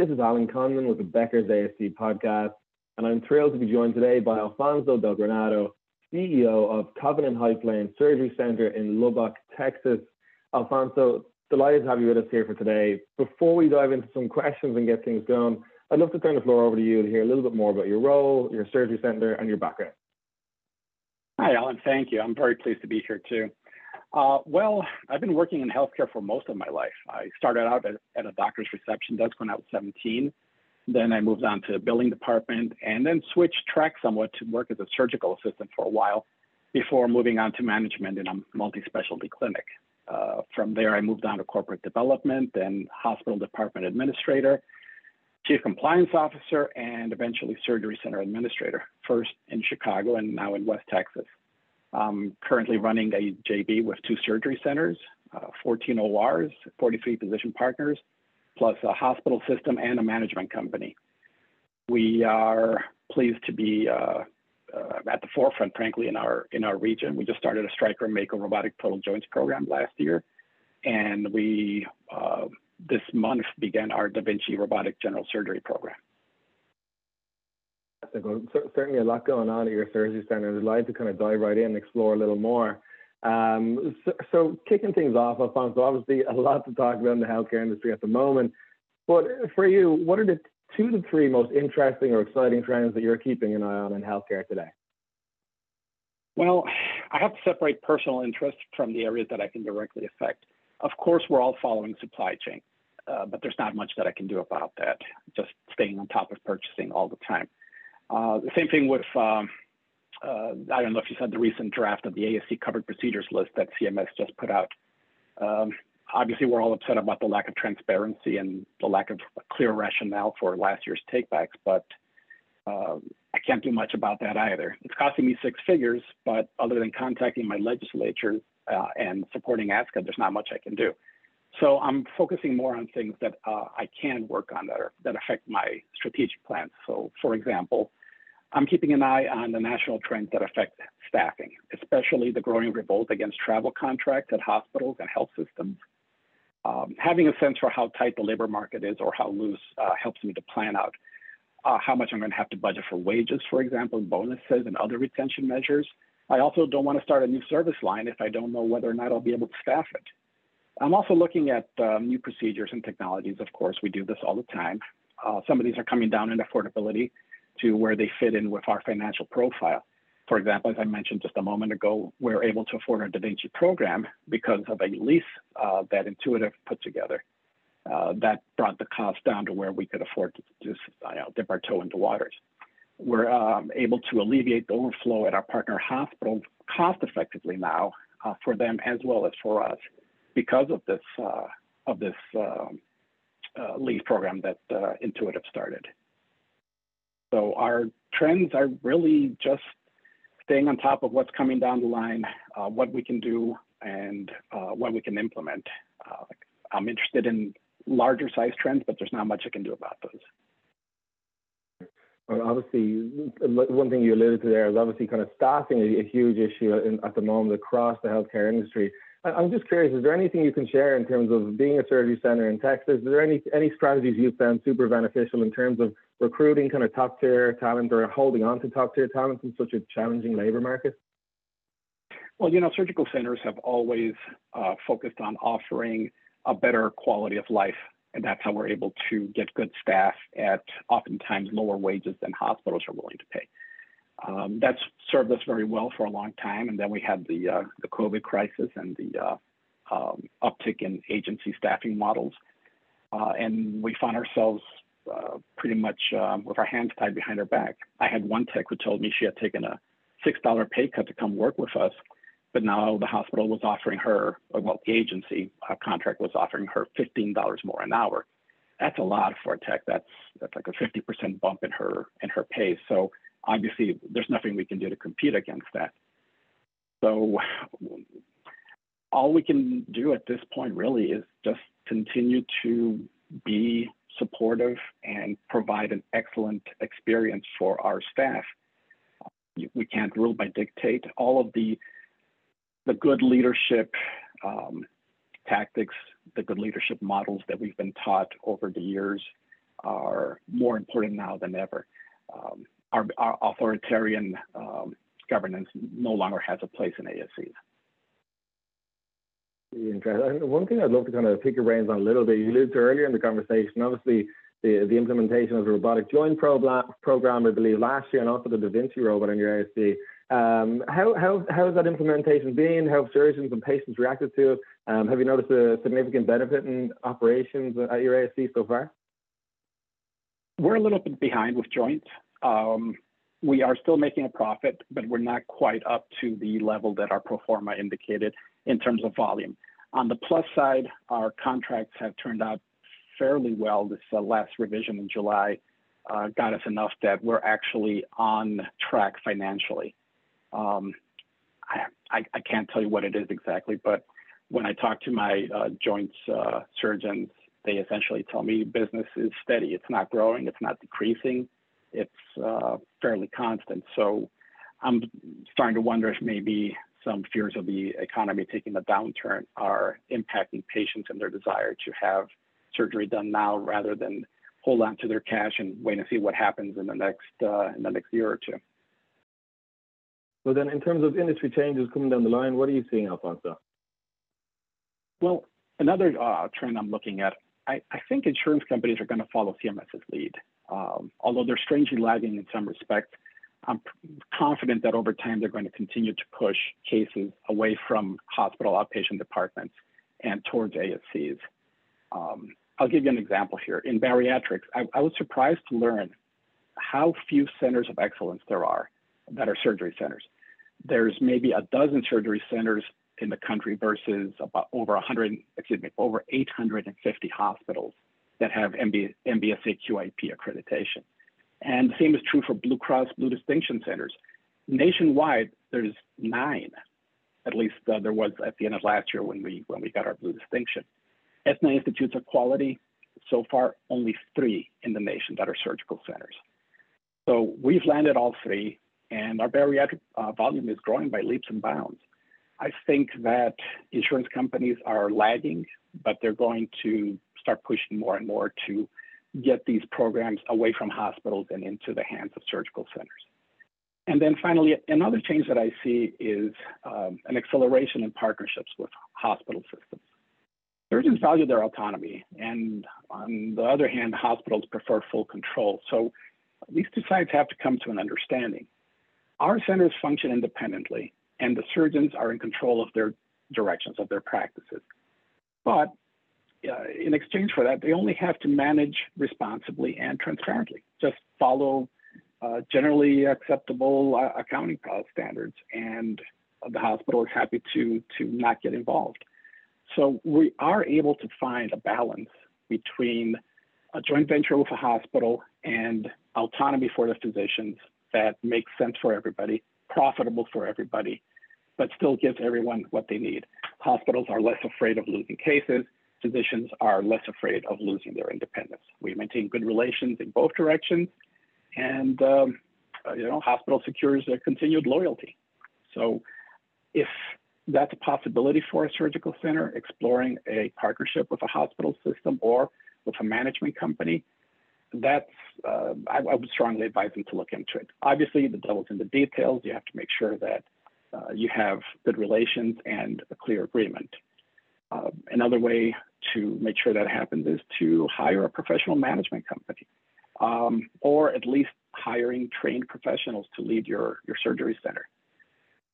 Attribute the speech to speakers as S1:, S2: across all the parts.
S1: This is Alan Condon with the Becker's ASC podcast, and I'm thrilled to be joined today by Alfonso Del Granado, CEO of Covenant High Plains Surgery Center in Lubbock, Texas. Alfonso, delighted to have you with us here for today. Before we dive into some questions and get things going, I'd love to turn the floor over to you to hear a little bit more about your role, your surgery center, and your background.
S2: Hi, Alan. Thank you. I'm very pleased to be here too. Uh, well, I've been working in healthcare for most of my life. I started out at, at, a doctor's reception desk when I was 17. Then I moved on to the billing department and then switched track somewhat to work as a surgical assistant for a while before moving on to management in a multi specialty clinic. Uh, from there, I moved on to corporate development, then hospital department administrator, chief compliance officer, and eventually surgery center administrator, first in Chicago and now in West Texas. I'm currently running a JV with two surgery centers, uh, 14 ORs, 43 physician partners, plus a hospital system and a management company. We are pleased to be uh, uh, at the forefront, frankly, in our in our region. We just started a Stryker Mako robotic total joints program last year, and we uh, this month began our Da Vinci robotic general surgery program
S1: certainly a lot going on at your surgery center. I'd like to kind of dive right in and explore a little more. Um, so, so, kicking things off, Alfonso, obviously a lot to talk about in the healthcare industry at the moment. But for you, what are the two to three most interesting or exciting trends that you're keeping an eye on in healthcare today?
S2: Well, I have to separate personal interest from the areas that I can directly affect. Of course, we're all following supply chain, uh, but there's not much that I can do about that. Just staying on top of purchasing all the time. Uh, the same thing with, um, uh, I don't know if you saw the recent draft of the ASC covered procedures list that CMS just put out. Um, obviously, we're all upset about the lack of transparency and the lack of clear rationale for last year's takebacks, but uh, I can't do much about that either. It's costing me six figures, but other than contacting my legislatures uh, and supporting ASCA, there's not much I can do. So I'm focusing more on things that uh, I can work on that are, that affect my strategic plans. So, for example, I'm keeping an eye on the national trends that affect staffing, especially the growing revolt against travel contracts at hospitals and health systems. Um, having a sense for how tight the labor market is or how loose uh, helps me to plan out uh, how much I'm going to have to budget for wages, for example, bonuses and other retention measures. I also don't want to start a new service line if I don't know whether or not I'll be able to staff it. I'm also looking at um, new procedures and technologies. Of course, we do this all the time. Uh, some of these are coming down in affordability to where they fit in with our financial profile. For example, as I mentioned just a moment ago, we're able to afford our Da Vinci program because of a lease uh, that Intuitive put together. Uh, that brought the cost down to where we could afford to just you know, dip our toe into waters. We're um, able to alleviate the overflow at our partner hospitals cost effectively now uh, for them as well as for us because of this uh, of this um, uh, lease program that uh, Intuitive started. So our trends are really just staying on top of what's coming down the line, uh, what we can do, and uh, what we can implement. Uh, I'm interested in larger size trends, but there's not much I can do about those.
S1: Well, obviously, one thing you alluded to there is obviously kind of staffing a, a huge issue in, at the moment across the healthcare industry. I'm just curious, is there anything you can share in terms of being a surgery center in Texas? Is there any, any strategies you've found super beneficial in terms of recruiting kind of top tier talent or holding on to top tier talent in such a challenging labor market?
S2: Well, you know, surgical centers have always uh, focused on offering a better quality of life. And that's how we're able to get good staff at oftentimes lower wages than hospitals are willing to pay. Um, that's served us very well for a long time. And then we had the uh, the COVID crisis and the uh, um, uptick in agency staffing models, uh, and we found ourselves uh, pretty much um, with our hands tied behind our back. I had one tech who told me she had taken a six dollar pay cut to come work with us, but now the hospital was offering her, well, the agency uh, contract was offering her fifteen dollars more an hour. That's a lot for a tech. That's that's like a fifty percent bump in her in her pay. So obviously there's nothing we can do to compete against that. So all we can do at this point really is just continue to be supportive and provide an excellent experience for our staff. We can't rule by dictate. All of the the good leadership um, tactics, the good leadership models that we've been taught over the years are more important now than ever. Um, our, our, authoritarian um, governance no longer has a place in ASCs.
S1: Interesting. One thing I'd love to kind of pick your brains on a little bit, you alluded to earlier in the conversation, obviously the, the implementation of the robotic joint program, program, I believe, last year, and also the Da Vinci robot in your ASC. Um, how, how, how has that implementation been? How have surgeons and patients reacted to it? Um, have you noticed a significant benefit in operations at your ASC so far?
S2: We're a little bit behind with joints. Um, we are still making a profit, but we're not quite up to the level that our pro forma indicated in terms of volume. On the plus side, our contracts have turned out fairly well. This uh, last revision in July uh, got us enough that we're actually on track financially. Um, I, can't tell you what it is exactly, but when I talk to my uh, joints uh, surgeons, they essentially tell me business is steady. It's not growing. It's not decreasing. It's uh, fairly constant. So I'm starting to wonder if maybe some fears of the economy taking a downturn are impacting patients and their desire to have surgery done now rather than hold on to their cash and wait and see what happens in the next uh, in the next year or two.
S1: Well, then, in terms of industry changes coming down the line, what are you seeing, Alfonso?
S2: Well, another uh, trend I'm looking at, I, I, think insurance companies are going to follow CMS's lead. Um, although they're strangely lagging in some respects, I'm confident that over time they're going to continue to push cases away from hospital outpatient departments and towards ASCs. Um, I'll give you an example here. In bariatrics, I, I was surprised to learn how few centers of excellence there are that are surgery centers. There's maybe a dozen surgery centers in the country versus about over 100, excuse me, over 850 hospitals that have MB, MBSA QIP accreditation. And the same is true for Blue Cross Blue Distinction Centers. Nationwide, there's nine, at least uh, there was at the end of last year when we when we got our Blue Distinction. Aetna Institutes of Quality, so far only three in the nation that are surgical centers. So we've landed all three and our bariatric uh, volume is growing by leaps and bounds. I think that insurance companies are lagging, but they're going to start pushing more and more to get these programs away from hospitals and into the hands of surgical centers. And then finally, another change that I see is um, an acceleration in partnerships with hospital systems. Surgeons value their autonomy, and on the other hand, hospitals prefer full control. So these two sides have to come to an understanding. Our centers function independently, and the surgeons are in control of their directions of their practices. But uh, in exchange for that, they only have to manage responsibly and transparently. Just follow uh, generally acceptable uh, accounting standards, and the hospital is happy to to not get involved. So we are able to find a balance between a joint venture with a hospital and autonomy for the physicians that makes sense for everybody, profitable for everybody, but still gives everyone what they need. Hospitals are less afraid of losing cases. Physicians are less afraid of losing their independence. We maintain good relations in both directions, and um, uh, you know, hospital secures a continued loyalty. So, if that's a possibility for a surgical center, exploring a partnership with a hospital system or with a management company, that's uh, I, I, would strongly advise them to look into it. Obviously, the devil's in the details. You have to make sure that uh, you have good relations and a clear agreement. Uh, another way to make sure that happens is to hire a professional management company, um, or at least hiring trained professionals to lead your, your surgery center.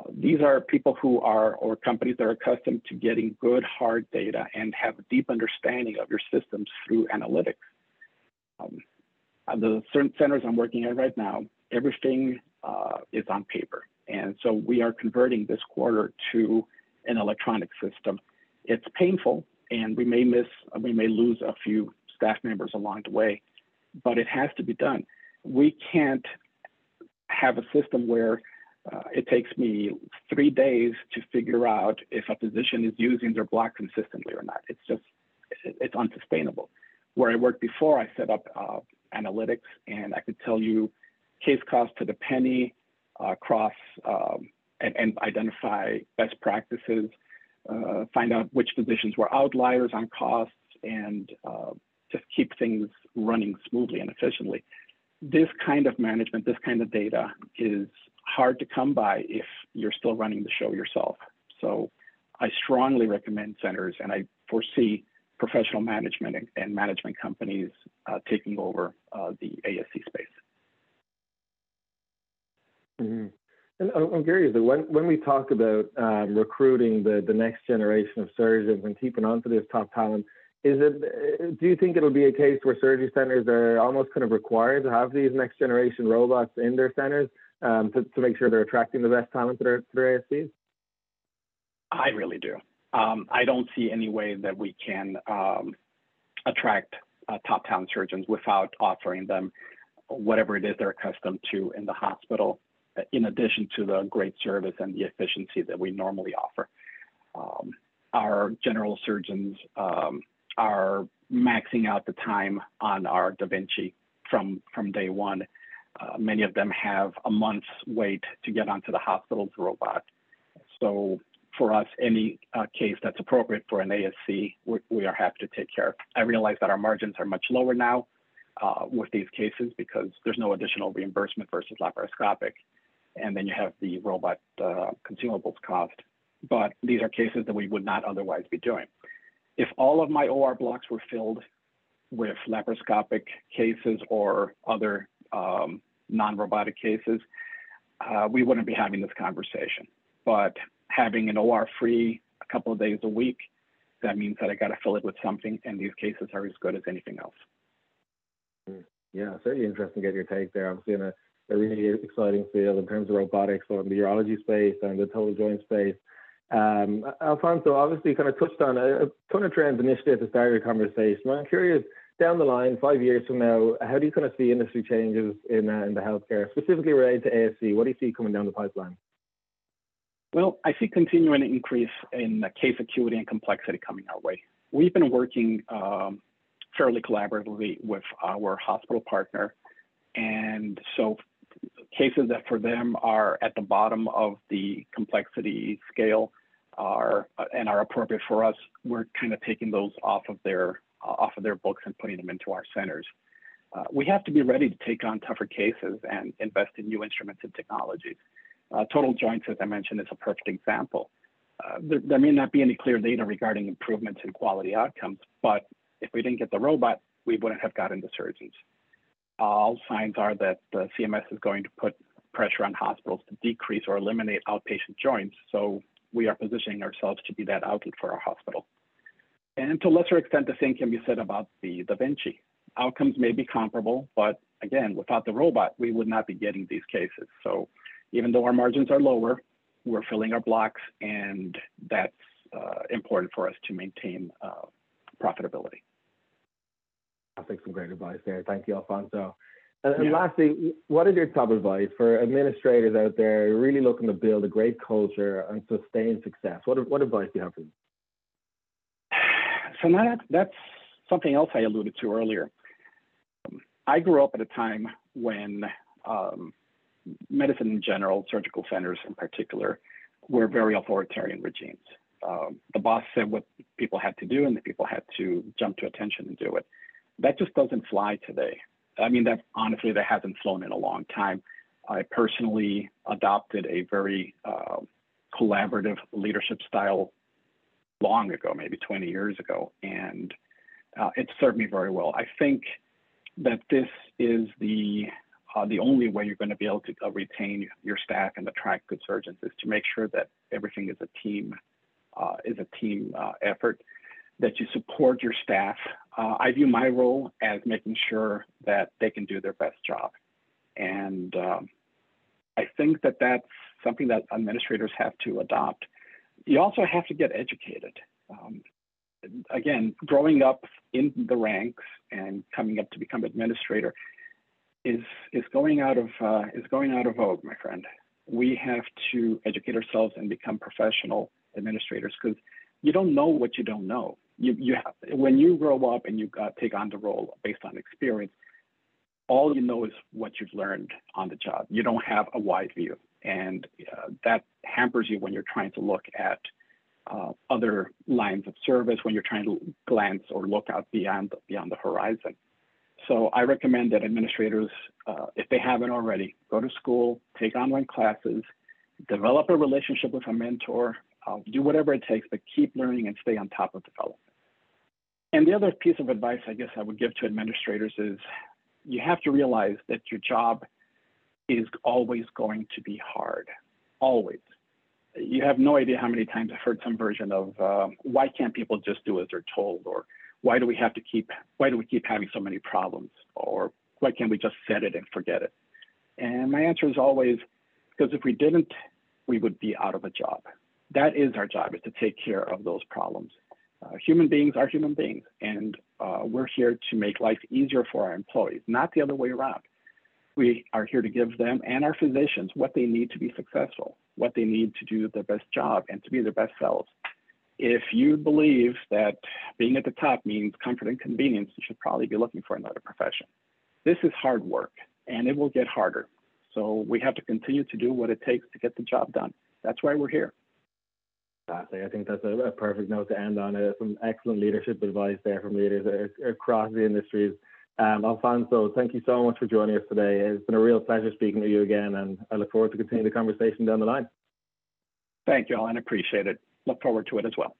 S2: Uh, these are people who are, or companies that are accustomed to getting good hard data and have a deep understanding of your systems through analytics. Um, the certain centers I'm working at right now, everything uh, is on paper. And so we are converting this quarter to an electronic system. It's painful and we may miss, we may lose a few staff members along the way, but it has to be done. We can't have a system where uh, it takes me three days to figure out if a physician is using their block consistently or not. It's just, it's unsustainable. Where I worked before, I set up uh, analytics and I could tell you case cost to the penny uh, across um, and, and, identify best practices, uh, find out which physicians were outliers on costs, and uh, just keep things running smoothly and efficiently. This kind of management, this kind of data is hard to come by if you're still running the show yourself. So I strongly recommend centers, and I foresee professional management and management companies uh, taking over uh, the ASC space.
S1: Mm-hmm. And I'm curious, when, when we talk about um, recruiting the, the next generation of surgeons and keeping on to this top talent, is it, do you think it'll be a case where surgery centers are almost kind of required to have these next generation robots in their centers um, to, to make sure they're attracting the best talent to their, to their ASCs?
S2: I really do. Um, I don't see any way that we can um, attract uh, top talent surgeons without offering them whatever it is they're accustomed to in the hospital, in addition to the great service and the efficiency that we normally offer. Um, our general surgeons um, are maxing out the time on our Da Vinci from, from day one. Uh, many of them have a month's wait to get onto the hospital's robot. So for us, any uh, case that's appropriate for an ASC, we, are happy to take care. I realize that our margins are much lower now uh, with these cases because there's no additional reimbursement versus laparoscopic. And then you have the robot uh, consumables cost. But these are cases that we would not otherwise be doing. If all of my OR blocks were filled with laparoscopic cases or other um, non robotic cases, uh, we wouldn't be having this conversation. But having an OR free a couple of days a week, that means that I got to fill it with something, and these cases are as good as anything else.
S1: Hmm. Yeah, certainly interesting to get your take there. Obviously, in a, a really exciting field in terms of robotics or in the urology space and the total joint space. Um, Alfonso, obviously, kind of touched on a, a ton of trends initially at the start of your conversation. I'm curious, down the line, five years from now, how do you kind of see industry changes in, uh, in the healthcare, specifically related to ASC? What do you see coming down the pipeline?
S2: Well, I see continuing increase in case acuity and complexity coming our way. We've been working um, fairly collaboratively with our hospital partner, and so cases that for them are at the bottom of the complexity scale are and are appropriate for us, we're kind of taking those off of their uh, off of their books and putting them into our centers. Uh, we have to be ready to take on tougher cases and invest in new instruments and technologies. Uh, total joints, as I mentioned, is a perfect example. Uh, there, there, may not be any clear data regarding improvements in quality outcomes, but if we didn't get the robot, we wouldn't have gotten the surgeons. All signs are that the CMS is going to put pressure on hospitals to decrease or eliminate outpatient joints, so we are positioning ourselves to be that outlet for our hospital. And to a lesser extent, the same can be said about the Da Vinci. Outcomes may be comparable, but again, without the robot, we would not be getting these cases. So even though our margins are lower, we're filling our blocks, and that's uh, important for us to maintain uh, profitability.
S1: I think some great advice there. Thank you, Alfonso. And, and yeah. lastly, what is your top advice for administrators out there really looking to build a great culture and sustain success? What, what advice do you have for them?
S2: So that, that's something else I alluded to earlier. I grew up at a time when um, medicine in general, surgical centers in particular, were very authoritarian regimes. Um, the boss said what people had to do, and the people had to jump to attention and do it. That just doesn't fly today. I mean, that honestly, that hasn't flown in a long time. I personally adopted a very uh, collaborative leadership style long ago, maybe 20 years ago, and uh, it served me very well. I think that this is the uh, the only way you're going to be able to uh, retain your staff and attract good surgeons is to make sure that everything is a team uh, is a team uh, effort that you support your staff uh, i view my role as making sure that they can do their best job and um, i think that that's something that administrators have to adopt you also have to get educated um, again growing up in the ranks and coming up to become administrator is is going out of uh, is going out of vogue, my friend. We have to educate ourselves and become professional administrators because you don't know what you don't know. You you have, when you grow up and you uh, take on the role based on experience, all you know is what you've learned on the job. You don't have a wide view, and uh, that hampers you when you're trying to look at uh, other lines of service when you're trying to glance or look out beyond beyond the horizon. So I recommend that administrators, uh, if they haven't already, go to school, take online classes, develop a relationship with a mentor, uh, do whatever it takes, but keep learning and stay on top of development. And the other piece of advice I guess I would give to administrators is you have to realize that your job is always going to be hard, always. You have no idea how many times I've heard some version of uh, why can't people just do as they're told, or why do we have to keep why do we keep having so many problems, or why can't we just set it and forget it? And my answer is always because if we didn't, we would be out of a job. That is our job, is to take care of those problems. Uh, human beings are human beings, and uh, we're here to make life easier for our employees, not the other way around. We are here to give them and our physicians what they need to be successful, what they need to do their best job and to be their best selves. If you believe that being at the top means comfort and convenience, you should probably be looking for another profession. This is hard work and it will get harder. So we have to continue to do what it takes to get the job done. That's why we're here.
S1: Fantastic. I think that's a, a perfect note to end on. Uh, some excellent leadership advice there from leaders across the industries. Um, Alfonso, thank you so much for joining us today. It's been a real pleasure speaking to you again, and I look forward to continuing the conversation down the line.
S2: Thank you, Alan. Appreciate it. Look forward to it as well.